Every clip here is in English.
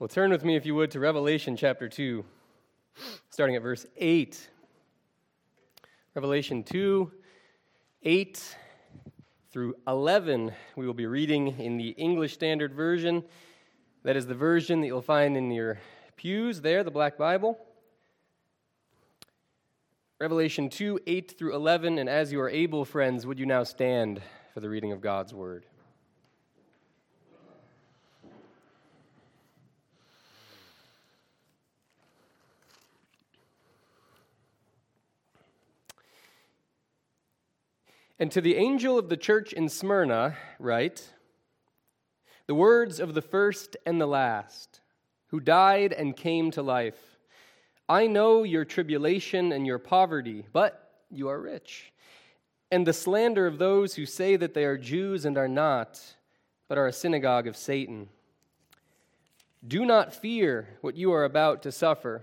Well, turn with me, if you would, to Revelation chapter 2, starting at verse 8. Revelation 2, 8 through 11. We will be reading in the English Standard Version. That is the version that you'll find in your pews there, the Black Bible. Revelation 2, 8 through 11. And as you are able, friends, would you now stand for the reading of God's Word? And to the angel of the church in Smyrna, write the words of the first and the last, who died and came to life. I know your tribulation and your poverty, but you are rich. And the slander of those who say that they are Jews and are not, but are a synagogue of Satan. Do not fear what you are about to suffer.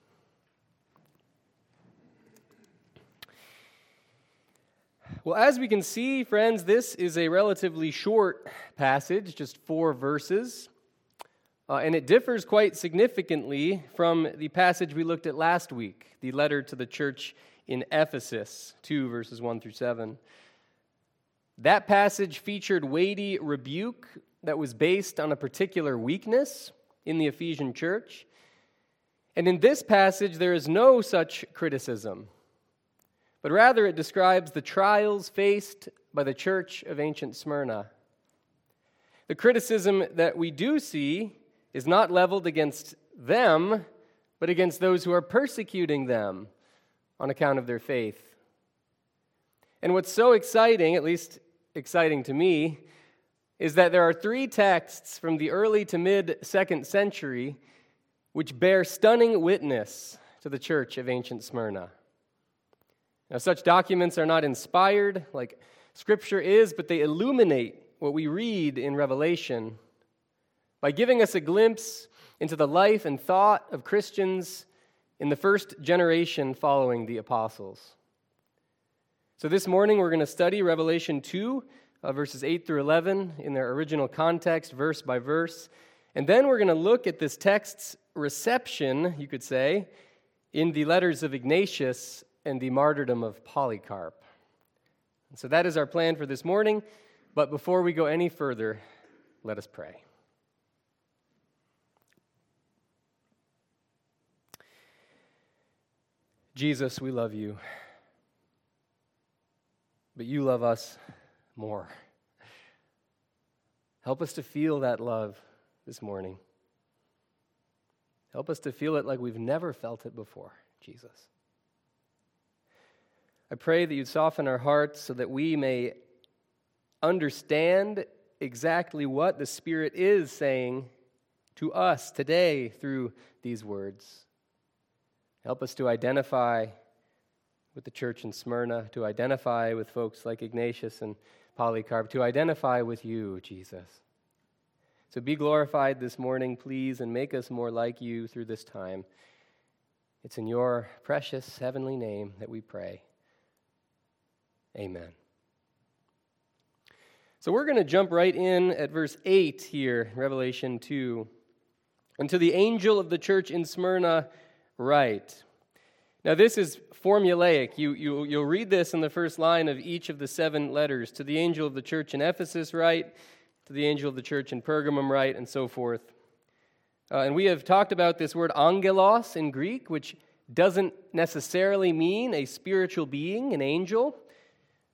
Well, as we can see, friends, this is a relatively short passage, just four verses. Uh, and it differs quite significantly from the passage we looked at last week, the letter to the church in Ephesus, 2 verses 1 through 7. That passage featured weighty rebuke that was based on a particular weakness in the Ephesian church. And in this passage, there is no such criticism but rather it describes the trials faced by the church of ancient Smyrna. The criticism that we do see is not leveled against them, but against those who are persecuting them on account of their faith. And what's so exciting, at least exciting to me, is that there are three texts from the early to mid second century which bear stunning witness to the church of ancient Smyrna. Now, such documents are not inspired like Scripture is, but they illuminate what we read in Revelation by giving us a glimpse into the life and thought of Christians in the first generation following the apostles. So, this morning we're going to study Revelation 2, uh, verses 8 through 11, in their original context, verse by verse. And then we're going to look at this text's reception, you could say, in the letters of Ignatius and the martyrdom of Polycarp. And so that is our plan for this morning. But before we go any further, let us pray. Jesus, we love you, but you love us more. Help us to feel that love this morning. Help us to feel it like we've never felt it before, Jesus. I pray that you'd soften our hearts so that we may understand exactly what the Spirit is saying to us today through these words. Help us to identify with the church in Smyrna, to identify with folks like Ignatius and Polycarp, to identify with you, Jesus. So be glorified this morning, please, and make us more like you through this time. It's in your precious heavenly name that we pray. Amen. So we're going to jump right in at verse 8 here, Revelation 2. And to the angel of the church in Smyrna, write. Now, this is formulaic. You, you, you'll read this in the first line of each of the seven letters. To the angel of the church in Ephesus, write. To the angel of the church in Pergamum, write, and so forth. Uh, and we have talked about this word angelos in Greek, which doesn't necessarily mean a spiritual being, an angel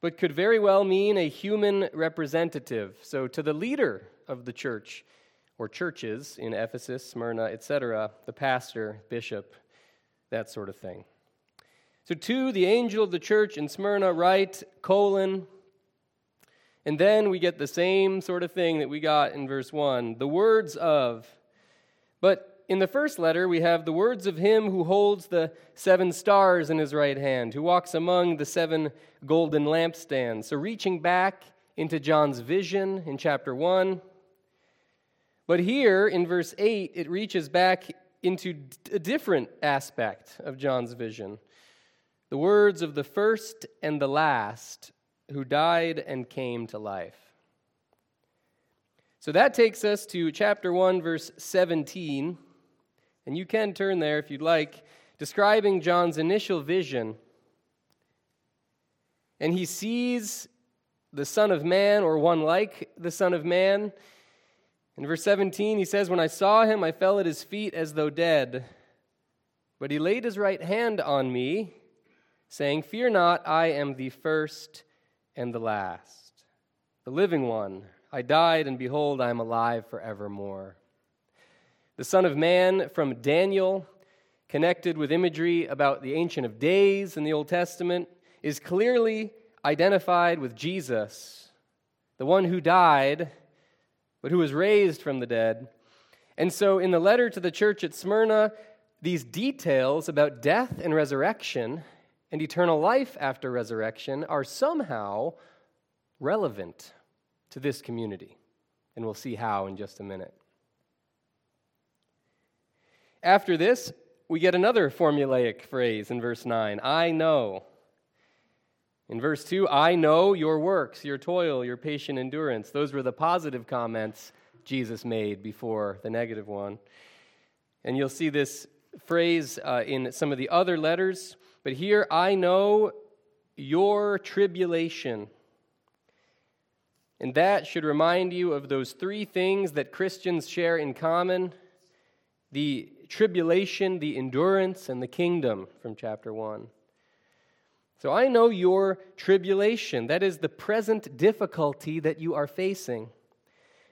but could very well mean a human representative. So, to the leader of the church or churches in Ephesus, Smyrna, etc., the pastor, bishop, that sort of thing. So, to the angel of the church in Smyrna, write, colon, and then we get the same sort of thing that we got in verse 1 the words of, but in the first letter, we have the words of him who holds the seven stars in his right hand, who walks among the seven golden lampstands. So, reaching back into John's vision in chapter 1. But here in verse 8, it reaches back into a different aspect of John's vision the words of the first and the last who died and came to life. So that takes us to chapter 1, verse 17. And you can turn there if you'd like, describing John's initial vision. And he sees the Son of Man, or one like the Son of Man. In verse 17, he says, When I saw him, I fell at his feet as though dead. But he laid his right hand on me, saying, Fear not, I am the first and the last, the living one. I died, and behold, I am alive forevermore. The Son of Man from Daniel, connected with imagery about the Ancient of Days in the Old Testament, is clearly identified with Jesus, the one who died, but who was raised from the dead. And so, in the letter to the church at Smyrna, these details about death and resurrection and eternal life after resurrection are somehow relevant to this community. And we'll see how in just a minute. After this, we get another formulaic phrase in verse 9 I know. In verse 2, I know your works, your toil, your patient endurance. Those were the positive comments Jesus made before the negative one. And you'll see this phrase uh, in some of the other letters. But here, I know your tribulation. And that should remind you of those three things that Christians share in common the tribulation, the endurance, and the kingdom from chapter 1. So I know your tribulation. That is the present difficulty that you are facing.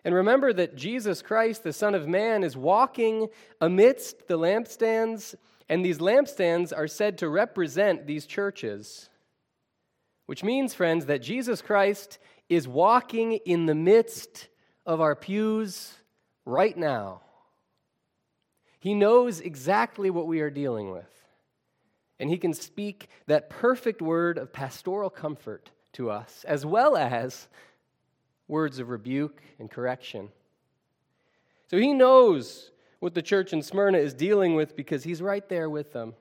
And remember that Jesus Christ, the Son of Man, is walking amidst the lampstands, and these lampstands are said to represent these churches. Which means, friends, that Jesus Christ is walking in the midst of our pews right now. He knows exactly what we are dealing with. And He can speak that perfect word of pastoral comfort to us, as well as words of rebuke and correction. So He knows what the church in Smyrna is dealing with because He's right there with them.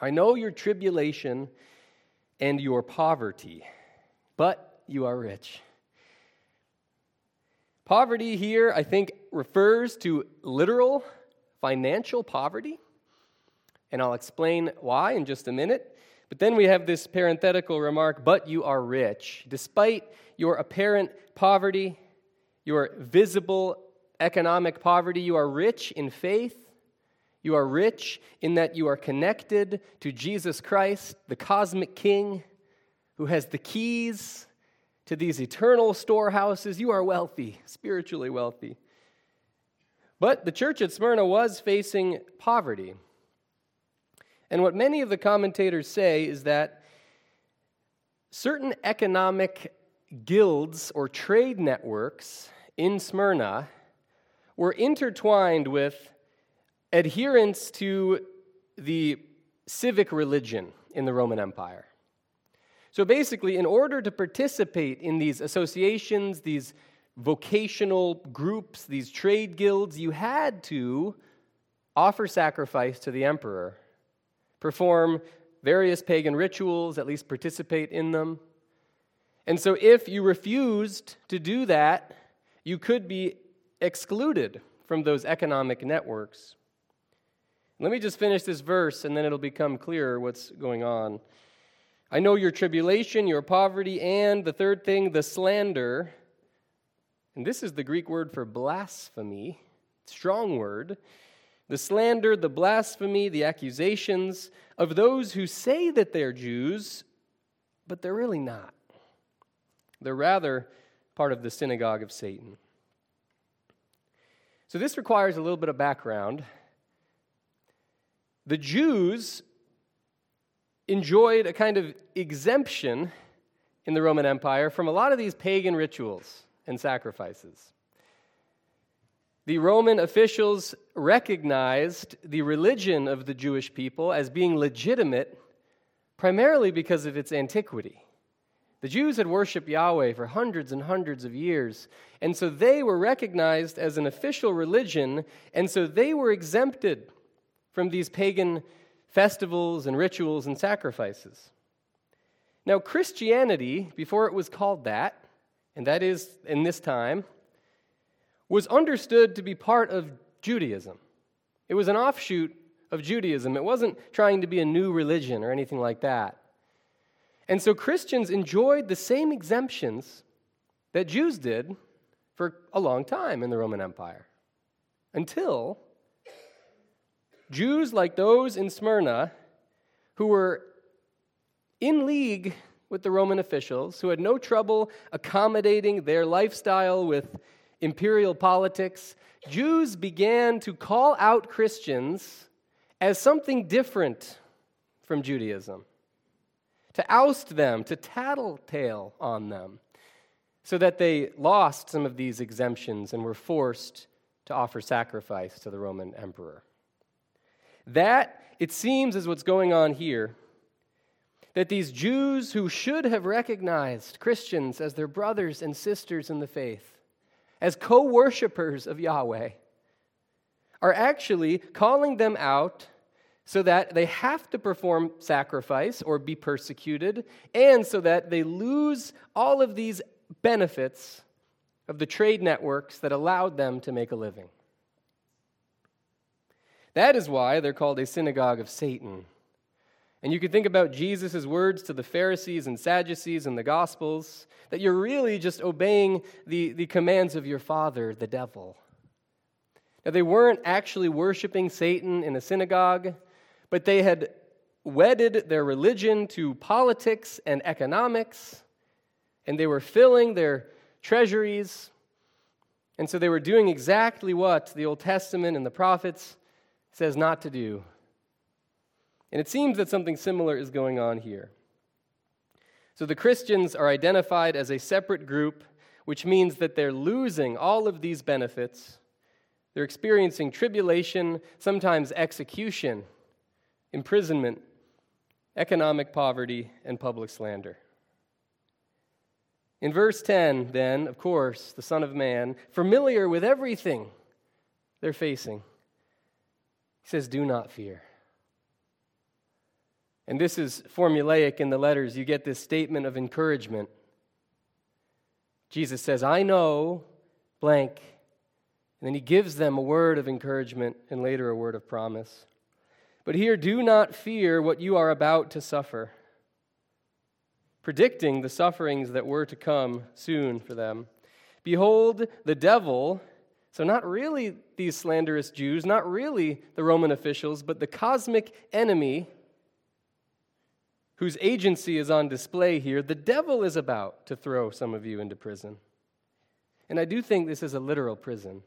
I know your tribulation and your poverty, but you are rich. Poverty here, I think, refers to literal financial poverty, and I'll explain why in just a minute. But then we have this parenthetical remark, but you are rich. Despite your apparent poverty, your visible economic poverty, you are rich in faith. You are rich in that you are connected to Jesus Christ, the cosmic King, who has the keys to these eternal storehouses. You are wealthy, spiritually wealthy. But the church at Smyrna was facing poverty. And what many of the commentators say is that certain economic guilds or trade networks in Smyrna were intertwined with adherence to the civic religion in the Roman Empire. So basically, in order to participate in these associations, these vocational groups, these trade guilds, you had to offer sacrifice to the emperor, perform various pagan rituals, at least participate in them. And so, if you refused to do that, you could be excluded from those economic networks. Let me just finish this verse and then it'll become clearer what's going on. I know your tribulation, your poverty, and the third thing, the slander and this is the Greek word for blasphemy, strong word. The slander, the blasphemy, the accusations of those who say that they're Jews, but they're really not. They're rather part of the synagogue of Satan. So, this requires a little bit of background. The Jews enjoyed a kind of exemption in the Roman Empire from a lot of these pagan rituals and sacrifices. the Roman officials recognized the religion of the Jewish people as being legitimate primarily because of its antiquity. The Jews had worshiped Yahweh for hundreds and hundreds of years, and so they were recognized as an official religion, and so they were exempted from these pagan festivals and rituals and sacrifices. Now, Christianity, before it was called that, and that is in this time, was understood to be part of Judaism. It was an offshoot of Judaism. It wasn't trying to be a new religion or anything like that. And so Christians enjoyed the same exemptions that Jews did for a long time in the Roman Empire until Jews like those in Smyrna who were in league with the Roman officials, who had no trouble accommodating their lifestyle with imperial politics, Jews began to call out Christians as something different from Judaism to oust them, to tattletale on them, so that they lost some of these exemptions and were forced to offer sacrifice to the Roman emperor. That, it seems, is what's going on here. That these Jews who should have recognized Christians as their brothers and sisters in the faith, as co worshippers of Yahweh, are actually calling them out so that they have to perform sacrifice or be persecuted, and so that they lose all of these benefits of the trade networks that allowed them to make a living. That is why they're called a synagogue of Satan. And you can think about Jesus' words to the Pharisees and Sadducees in the Gospels that you're really just obeying the, the commands of your father, the devil. Now, they weren't actually worshiping Satan in a synagogue, but they had wedded their religion to politics and economics, and they were filling their treasuries. And so they were doing exactly what the Old Testament and the prophets says not to do. And it seems that something similar is going on here. So the Christians are identified as a separate group, which means that they're losing all of these benefits. They're experiencing tribulation, sometimes execution imprisonment, economic poverty, and public slander. In verse 10, then, of course, the Son of Man, familiar with everything they're facing, he says, Do not fear. And this is formulaic in the letters. You get this statement of encouragement. Jesus says, I know blank. And then he gives them a word of encouragement and later a word of promise. But here, do not fear what you are about to suffer, predicting the sufferings that were to come soon for them. Behold, the devil, so not really these slanderous Jews, not really the Roman officials, but the cosmic enemy whose agency is on display here, the devil is about to throw some of you into prison. And I do think this is a literal prison.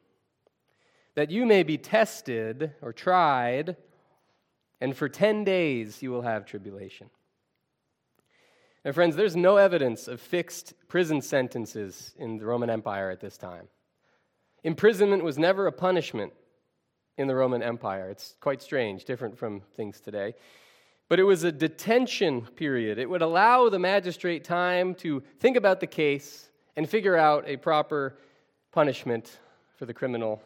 That you may be tested or tried and for 10 days you will have tribulation. Now, friends, there's no evidence of fixed prison sentences in the Roman Empire at this time. Imprisonment was never a punishment in the Roman Empire. It's quite strange, different from things today. But it was a detention period. It would allow the magistrate time to think about the case and figure out a proper punishment for the criminal.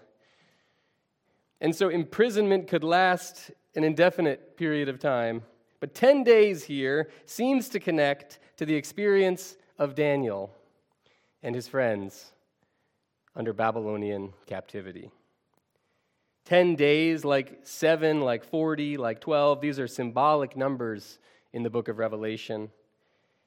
And so imprisonment could last an indefinite period of time. But 10 days here seems to connect to the experience of Daniel and his friends under Babylonian captivity. 10 days, like 7, like 40, like 12, these are symbolic numbers in the book of Revelation.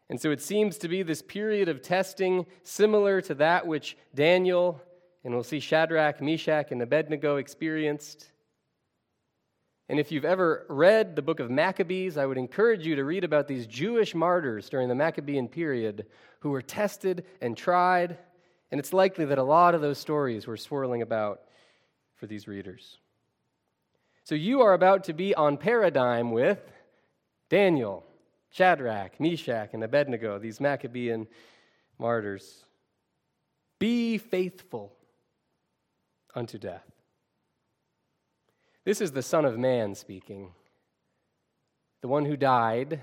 And so it seems to be this period of testing similar to that which Daniel, and we'll see Shadrach, Meshach, and Abednego experienced and if you've ever read the book of Maccabees, I would encourage you to read about these Jewish martyrs during the Maccabean period who were tested and tried. And it's likely that a lot of those stories were swirling about for these readers. So you are about to be on paradigm with Daniel, Shadrach, Meshach, and Abednego, these Maccabean martyrs. Be faithful. unto death. This is the Son of Man speaking, the one who died,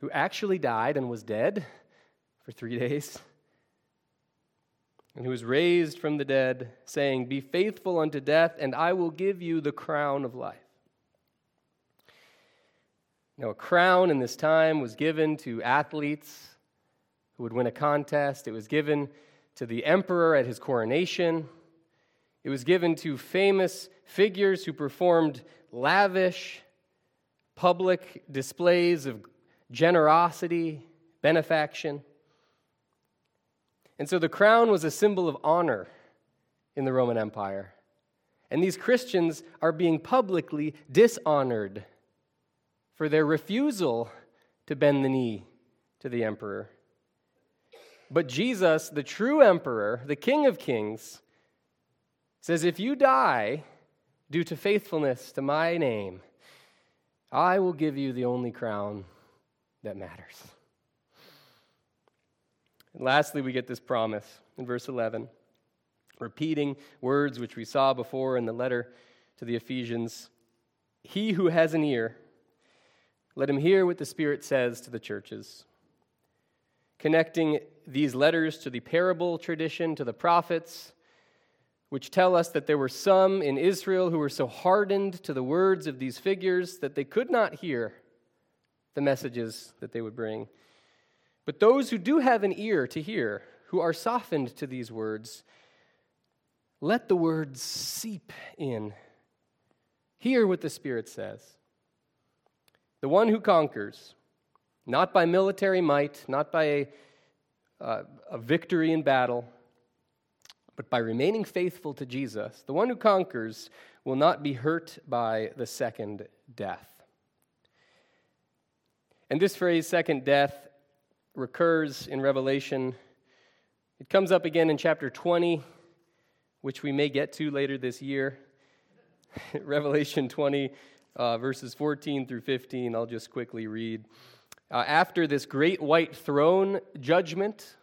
who actually died and was dead for three days, and who was raised from the dead, saying, Be faithful unto death, and I will give you the crown of life. Now, a crown in this time was given to athletes who would win a contest. It was given to the emperor at his coronation. It was given to famous figures who performed lavish public displays of generosity, benefaction. And so the crown was a symbol of honor in the Roman Empire. And these Christians are being publicly dishonored for their refusal to bend the knee to the emperor. But Jesus, the true emperor, the King of Kings, says, If you die due to faithfulness to my name, I will give you the only crown that matters. And lastly, we get this promise in verse 11, repeating words which we saw before in the letter to the Ephesians He who has an ear, let him hear what the Spirit says to the churches. Connecting these letters to the parable tradition, to the prophets, which tell us that there were some in Israel who were so hardened to the words of these figures that they could not hear the messages that they would bring. But those who do have an ear to hear, who are softened to these words, let the words seep in. Hear what the Spirit says. The one who conquers, not by military might, not by a, uh, a victory in battle, but by remaining faithful to Jesus, the one who conquers will not be hurt by the second death. And this phrase, second death, recurs in Revelation. It comes up again in chapter 20, which we may get to later this year. Revelation 20, uh, verses 14 through 15, I'll just quickly read. Uh, after this great white throne judgment,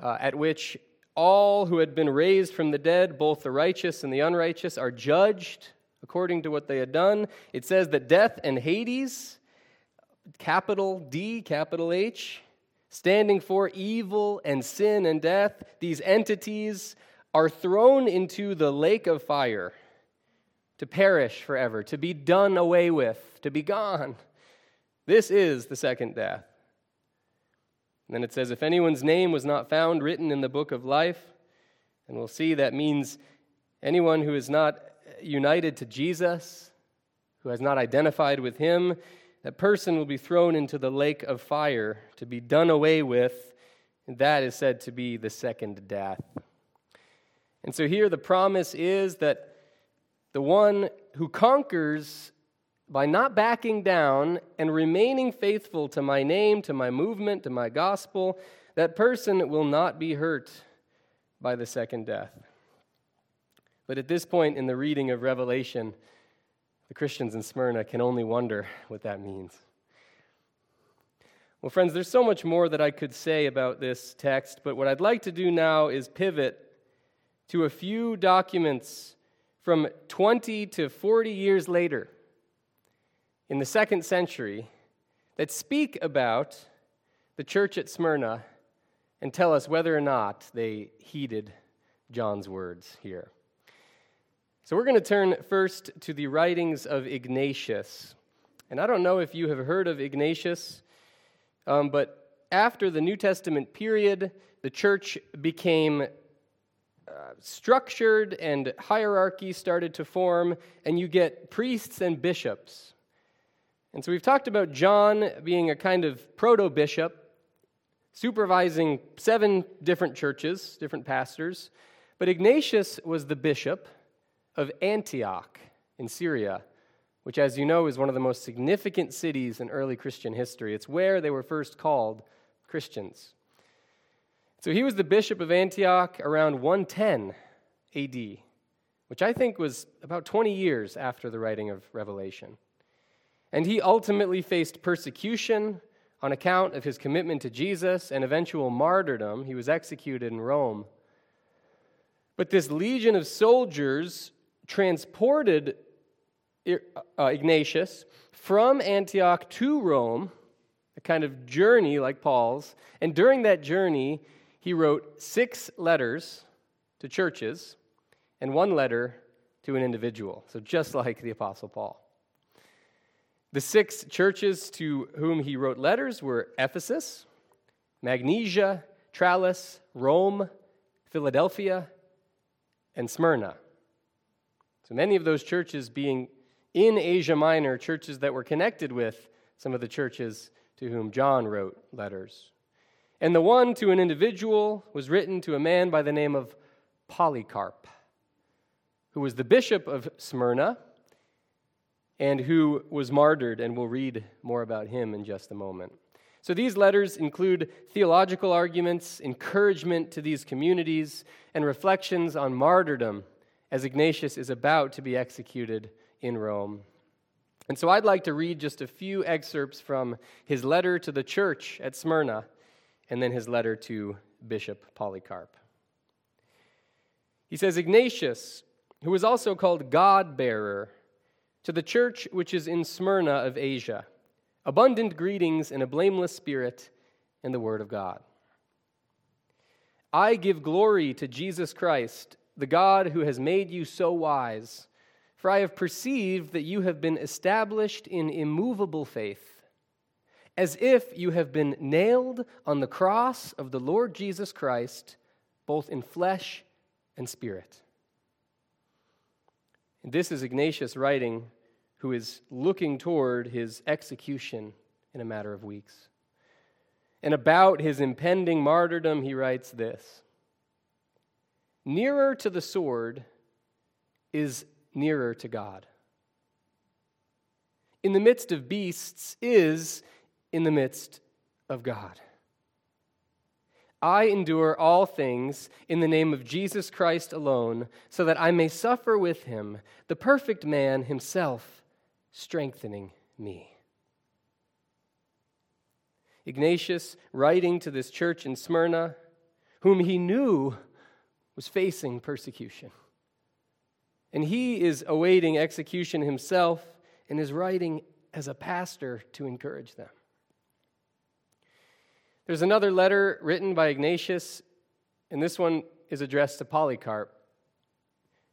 uh, at which all who had been raised from the dead, both the righteous and the unrighteous, are judged according to what they had done, it says that death and Hades, capital D, capital H, standing for evil and sin and death, these entities are thrown into the lake of fire to perish forever, to be done away with, to be gone. This is the second death. And then it says, if anyone's name was not found written in the book of life, and we'll see that means anyone who is not united to Jesus, who has not identified with him, that person will be thrown into the lake of fire to be done away with. And that is said to be the second death. And so here the promise is that the one who conquers by not backing down and remaining faithful to my name, to my movement, to my gospel, that person will not be hurt by the second death. But at this point in the reading of Revelation, the Christians in Smyrna can only wonder what that means. Well, friends, there's so much more that I could say about this text, but what I'd like to do now is pivot to a few documents from 20 to 40 years later in the second century that speak about the church at Smyrna and tell us whether or not they heeded John's words here. So we're going to turn first to the writings of Ignatius. And I don't know if you have heard of Ignatius, um, but after the New Testament period, the church became structured and hierarchy started to form, and you get priests and bishops. And so we've talked about John being a kind of proto bishop, supervising seven different churches, different pastors. But Ignatius was the bishop of Antioch in Syria, which, as you know, is one of the most significant cities in early Christian history. It's where they were first called Christians. So he was the bishop of Antioch around 110 AD, which I think was about 20 years after the writing of Revelation. And he ultimately faced persecution on account of his commitment to Jesus and eventual martyrdom. He was executed in Rome. But this legion of soldiers transported uh, Ignatius from Antioch to Rome, a kind of journey like Paul's. And during that journey, he wrote six letters to churches and one letter to an individual. So just like the Apostle Paul. The six churches to whom he wrote letters were Ephesus, Magnesia, Tralles, Rome, Philadelphia, and Smyrna. So many of those churches being in Asia Minor, churches that were connected with some of the churches to whom John wrote letters. And the one to an individual was written to a man by the name of Polycarp, who was the bishop of Smyrna and who was martyred, and we'll read more about him in just a moment. So these letters include theological arguments, encouragement to these communities, and reflections on martyrdom as Ignatius is about to be executed in Rome. And so I'd like to read just a few excerpts from his letter to the church at Smyrna and then his letter to Bishop Polycarp. He says, Ignatius, who is also called God bearer, to the church which is in Smyrna of Asia, abundant greetings in a blameless spirit and the word of God. I give glory to Jesus Christ, the God who has made you so wise, for I have perceived that you have been established in immovable faith, as if you have been nailed on the cross of the Lord Jesus Christ, both in flesh and spirit. And this is Ignatius writing, who is looking toward his execution in a matter of weeks. And about his impending martyrdom, he writes this Nearer to the sword is nearer to God. In the midst of beasts is in the midst of God. I endure all things in the name of Jesus Christ alone, so that I may suffer with him, the perfect man himself, strengthening me. Ignatius, writing to this church in Smyrna, whom he knew was facing persecution. And he is awaiting execution himself and is writing as a pastor to encourage them. There's another letter written by Ignatius, and this one is addressed to Polycarp,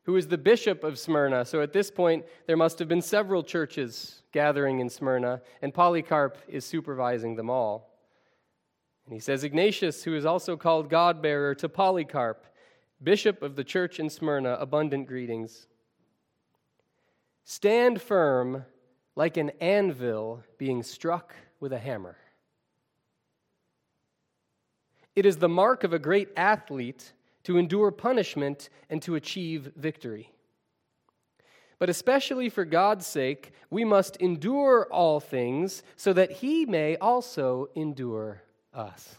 who is the bishop of Smyrna. So at this point, there must have been several churches gathering in Smyrna, and Polycarp is supervising them all. And he says, Ignatius, who is also called God bearer, to Polycarp, bishop of the church in Smyrna, abundant greetings. Stand firm like an anvil being struck with a hammer. It is the mark of a great athlete to endure punishment and to achieve victory. But especially for God's sake, we must endure all things so that he may also endure us.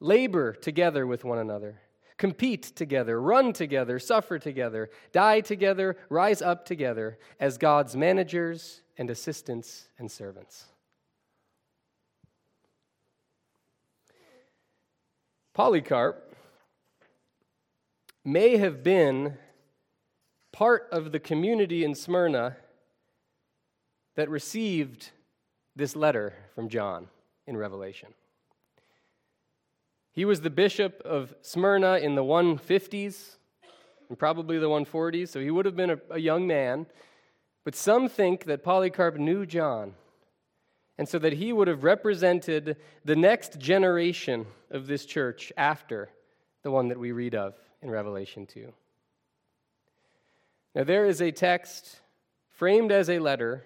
Labor together with one another, compete together, run together, suffer together, die together, rise up together as God's managers and assistants and servants. Polycarp may have been part of the community in Smyrna that received this letter from John in Revelation. He was the bishop of Smyrna in the 150s and probably the 140s, so he would have been a, a young man. But some think that Polycarp knew John and so that he would have represented the next generation of this church after the one that we read of in Revelation 2. Now, there is a text framed as a letter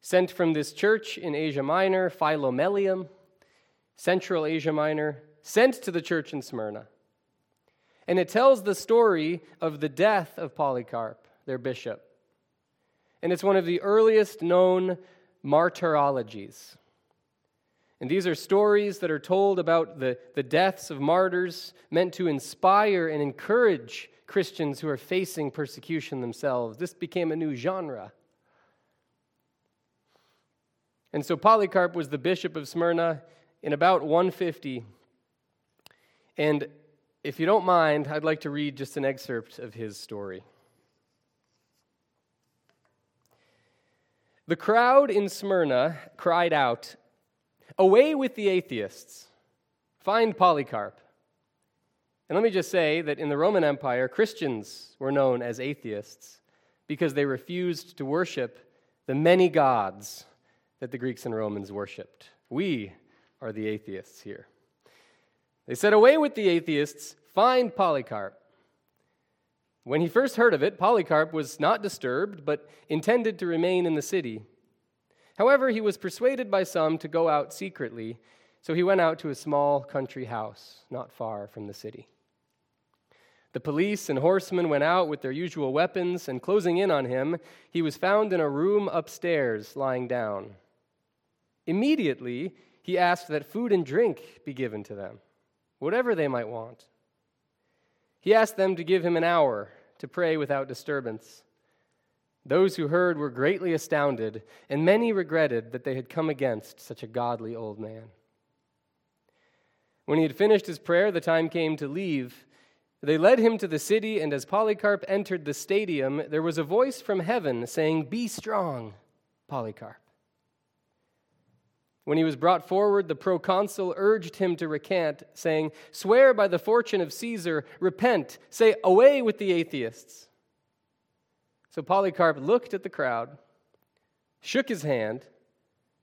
sent from this church in Asia Minor, Philomelium, Central Asia Minor, sent to the church in Smyrna. And it tells the story of the death of Polycarp, their bishop. And it's one of the earliest known martyrologies. And these are stories that are told about the, the deaths of martyrs, meant to inspire and encourage Christians who are facing persecution themselves. This became a new genre. And so Polycarp was the bishop of Smyrna in about 150. And if you don't mind, I'd like to read just an excerpt of his story. The crowd in Smyrna cried out, Away with the atheists! Find Polycarp. And let me just say that in the Roman Empire, Christians were known as atheists because they refused to worship the many gods that the Greeks and Romans worshiped. We are the atheists here. They said, Away with the atheists, find Polycarp. When he first heard of it, Polycarp was not disturbed, but intended to remain in the city. However, he was persuaded by some to go out secretly, so he went out to a small country house not far from the city. The police and horsemen went out with their usual weapons, and closing in on him, he was found in a room upstairs, lying down. Immediately, he asked that food and drink be given to them whatever they might want. He asked them to give him an hour to pray without disturbance. Those who heard were greatly astounded, and many regretted that they had come against such a godly old man. When he had finished his prayer, the time came to leave. They led him to the city, and as Polycarp entered the stadium, there was a voice from heaven saying, Be strong, Polycarp. When he was brought forward, the proconsul urged him to recant, saying, Swear by the fortune of Caesar, repent, say, Away with the atheists. So Polycarp looked at the crowd, shook his hand,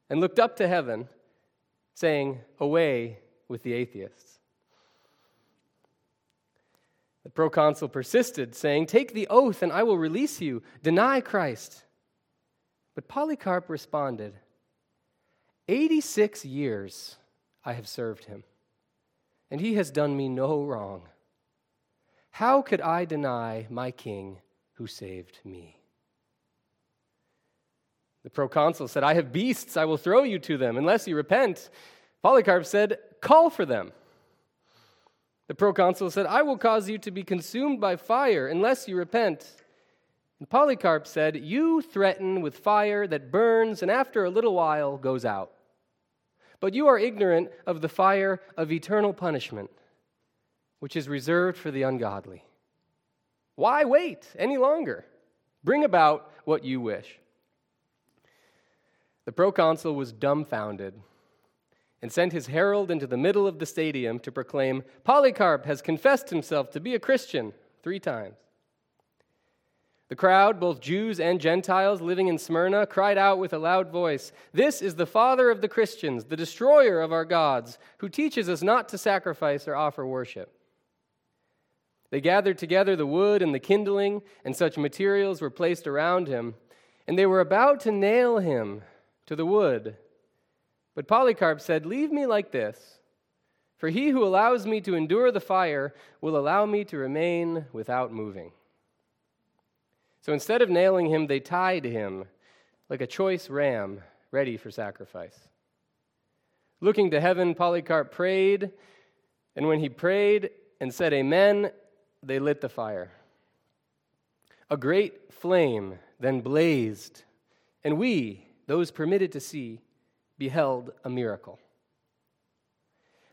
and looked up to heaven, saying, Away with the atheists. The proconsul persisted, saying, Take the oath, and I will release you. Deny Christ. But Polycarp responded, 86 years I have served him, and he has done me no wrong. How could I deny my king who saved me? The proconsul said, I have beasts, I will throw you to them unless you repent. Polycarp said, Call for them. The proconsul said, I will cause you to be consumed by fire unless you repent. And Polycarp said, You threaten with fire that burns and after a little while goes out. But you are ignorant of the fire of eternal punishment, which is reserved for the ungodly. Why wait any longer? Bring about what you wish. The proconsul was dumbfounded and sent his herald into the middle of the stadium to proclaim Polycarp has confessed himself to be a Christian three times. The crowd, both Jews and Gentiles living in Smyrna, cried out with a loud voice This is the father of the Christians, the destroyer of our gods, who teaches us not to sacrifice or offer worship. They gathered together the wood and the kindling, and such materials were placed around him, and they were about to nail him to the wood. But Polycarp said, Leave me like this, for he who allows me to endure the fire will allow me to remain without moving. So instead of nailing him, they tied him like a choice ram ready for sacrifice. Looking to heaven, Polycarp prayed, and when he prayed and said amen, they lit the fire. A great flame then blazed, and we, those permitted to see, beheld a miracle.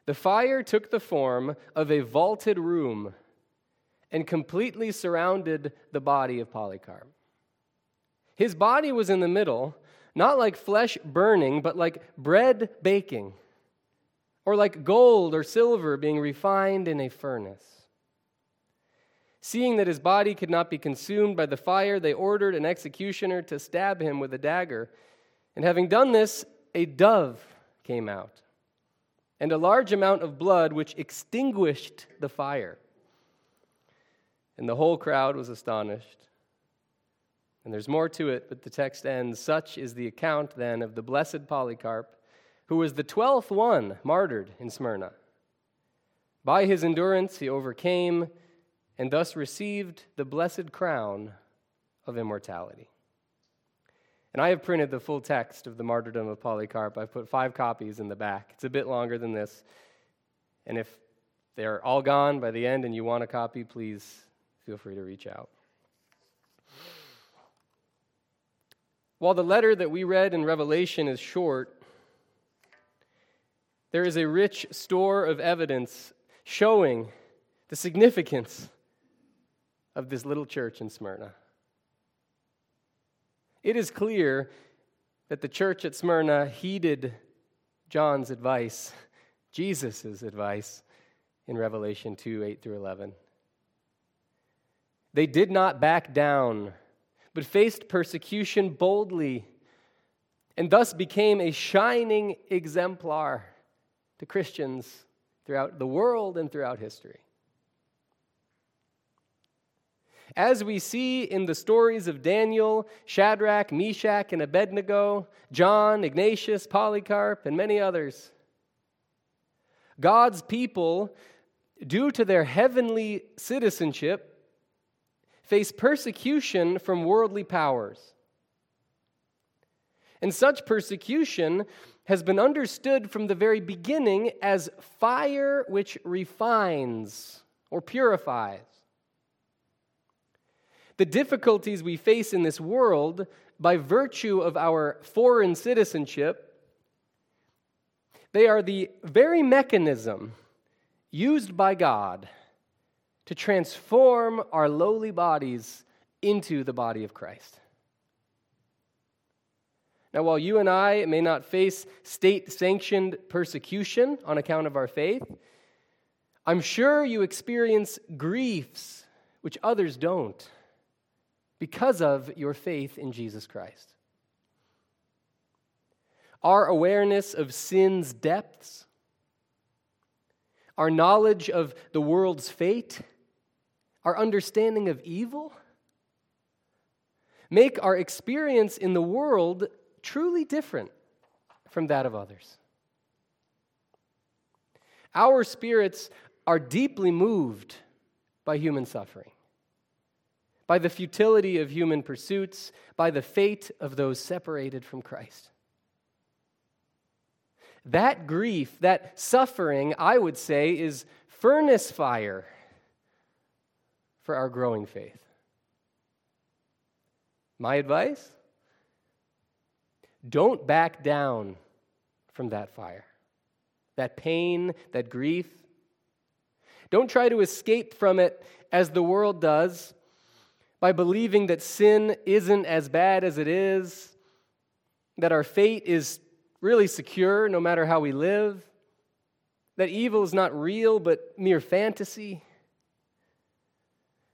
The fire took the form of a vaulted room and completely surrounded the body of Polycarp. His body was in the middle, not like flesh burning, but like bread baking, or like gold or silver being refined in a furnace. Seeing that his body could not be consumed by the fire, they ordered an executioner to stab him with a dagger. And having done this, a dove came out, and a large amount of blood which extinguished the fire. And the whole crowd was astonished. And there's more to it, but the text ends Such is the account then of the blessed Polycarp, who was the twelfth one martyred in Smyrna. By his endurance he overcame and thus received the blessed crown of immortality. And I have printed the full text of the martyrdom of Polycarp. I've put five copies in the back. It's a bit longer than this. And if they're all gone by the end and you want a copy, please feel free to reach out. While the letter that we read in Revelation is short, there is a rich store of evidence showing the significance of this little church in Smyrna. It is clear that the church at Smyrna heeded John's advice, Jesus' advice in Revelation 2 8 through 11. They did not back down, but faced persecution boldly, and thus became a shining exemplar to Christians throughout the world and throughout history. As we see in the stories of Daniel, Shadrach, Meshach, and Abednego, John, Ignatius, Polycarp, and many others, God's people, due to their heavenly citizenship, face persecution from worldly powers. And such persecution has been understood from the very beginning as fire which refines or purifies. The difficulties we face in this world by virtue of our foreign citizenship, they are the very mechanism used by God to transform our lowly bodies into the body of Christ. Now, while you and I may not face state sanctioned persecution on account of our faith, I'm sure you experience griefs which others don't because of your faith in Jesus Christ. Our awareness of sin's depths, our knowledge of the world's fate, our understanding of evil, make our experience in the world truly different from that of others. Our spirits are deeply moved by human suffering by the futility of human pursuits, by the fate of those separated from Christ. That grief, that suffering, I would say, is furnace fire for our growing faith. My advice? Don't back down from that fire, that pain, that grief. Don't try to escape from it as the world does by believing that sin isn't as bad as it is, that our fate is really secure no matter how we live, that evil is not real but mere fantasy.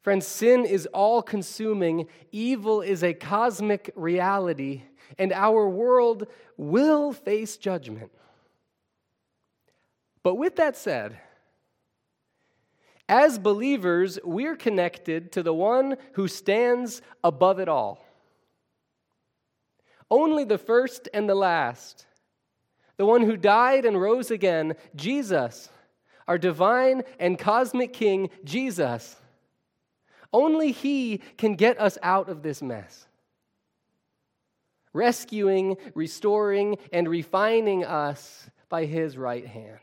Friends, sin is all consuming, evil is a cosmic reality, and our world will face judgment. But with that said, as believers, we're connected to the one who stands above it all. Only the first and the last, the one who died and rose again, Jesus, our divine and cosmic King, Jesus. Only He can get us out of this mess. Rescuing, restoring, and refining us by His right hand.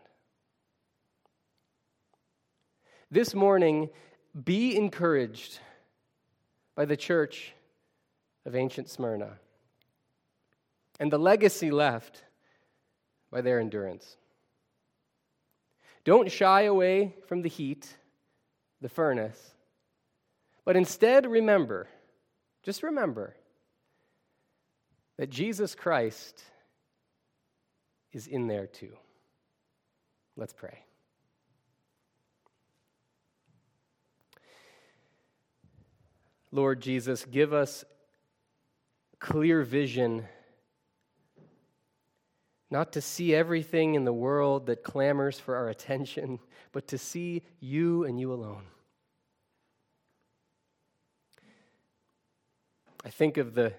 This morning, be encouraged by the church of ancient Smyrna and the legacy left by their endurance. Don't shy away from the heat, the furnace, but instead remember, just remember, that Jesus Christ is in there too. Let's pray. Lord Jesus, give us clear vision, not to see everything in the world that clamors for our attention, but to see you and you alone. I think of the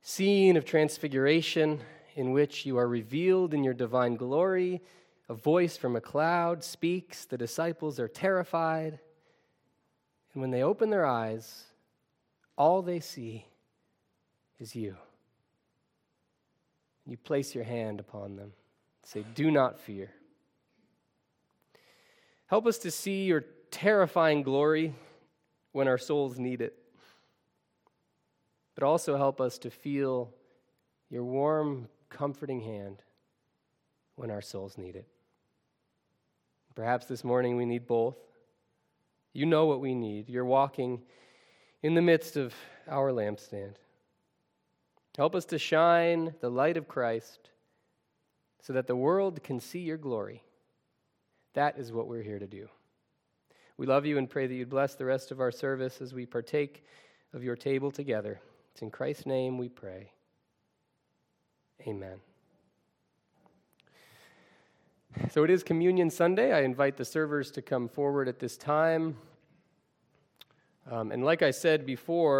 scene of transfiguration in which you are revealed in your divine glory. A voice from a cloud speaks, the disciples are terrified. And when they open their eyes, all they see is you. You place your hand upon them. Say, Do not fear. Help us to see your terrifying glory when our souls need it. But also help us to feel your warm, comforting hand when our souls need it. Perhaps this morning we need both. You know what we need. You're walking in the midst of our lampstand. Help us to shine the light of Christ so that the world can see your glory. That is what we're here to do. We love you and pray that you'd bless the rest of our service as we partake of your table together. It's in Christ's name we pray. Amen. So it is Communion Sunday. I invite the servers to come forward at this time. Um, and like I said before,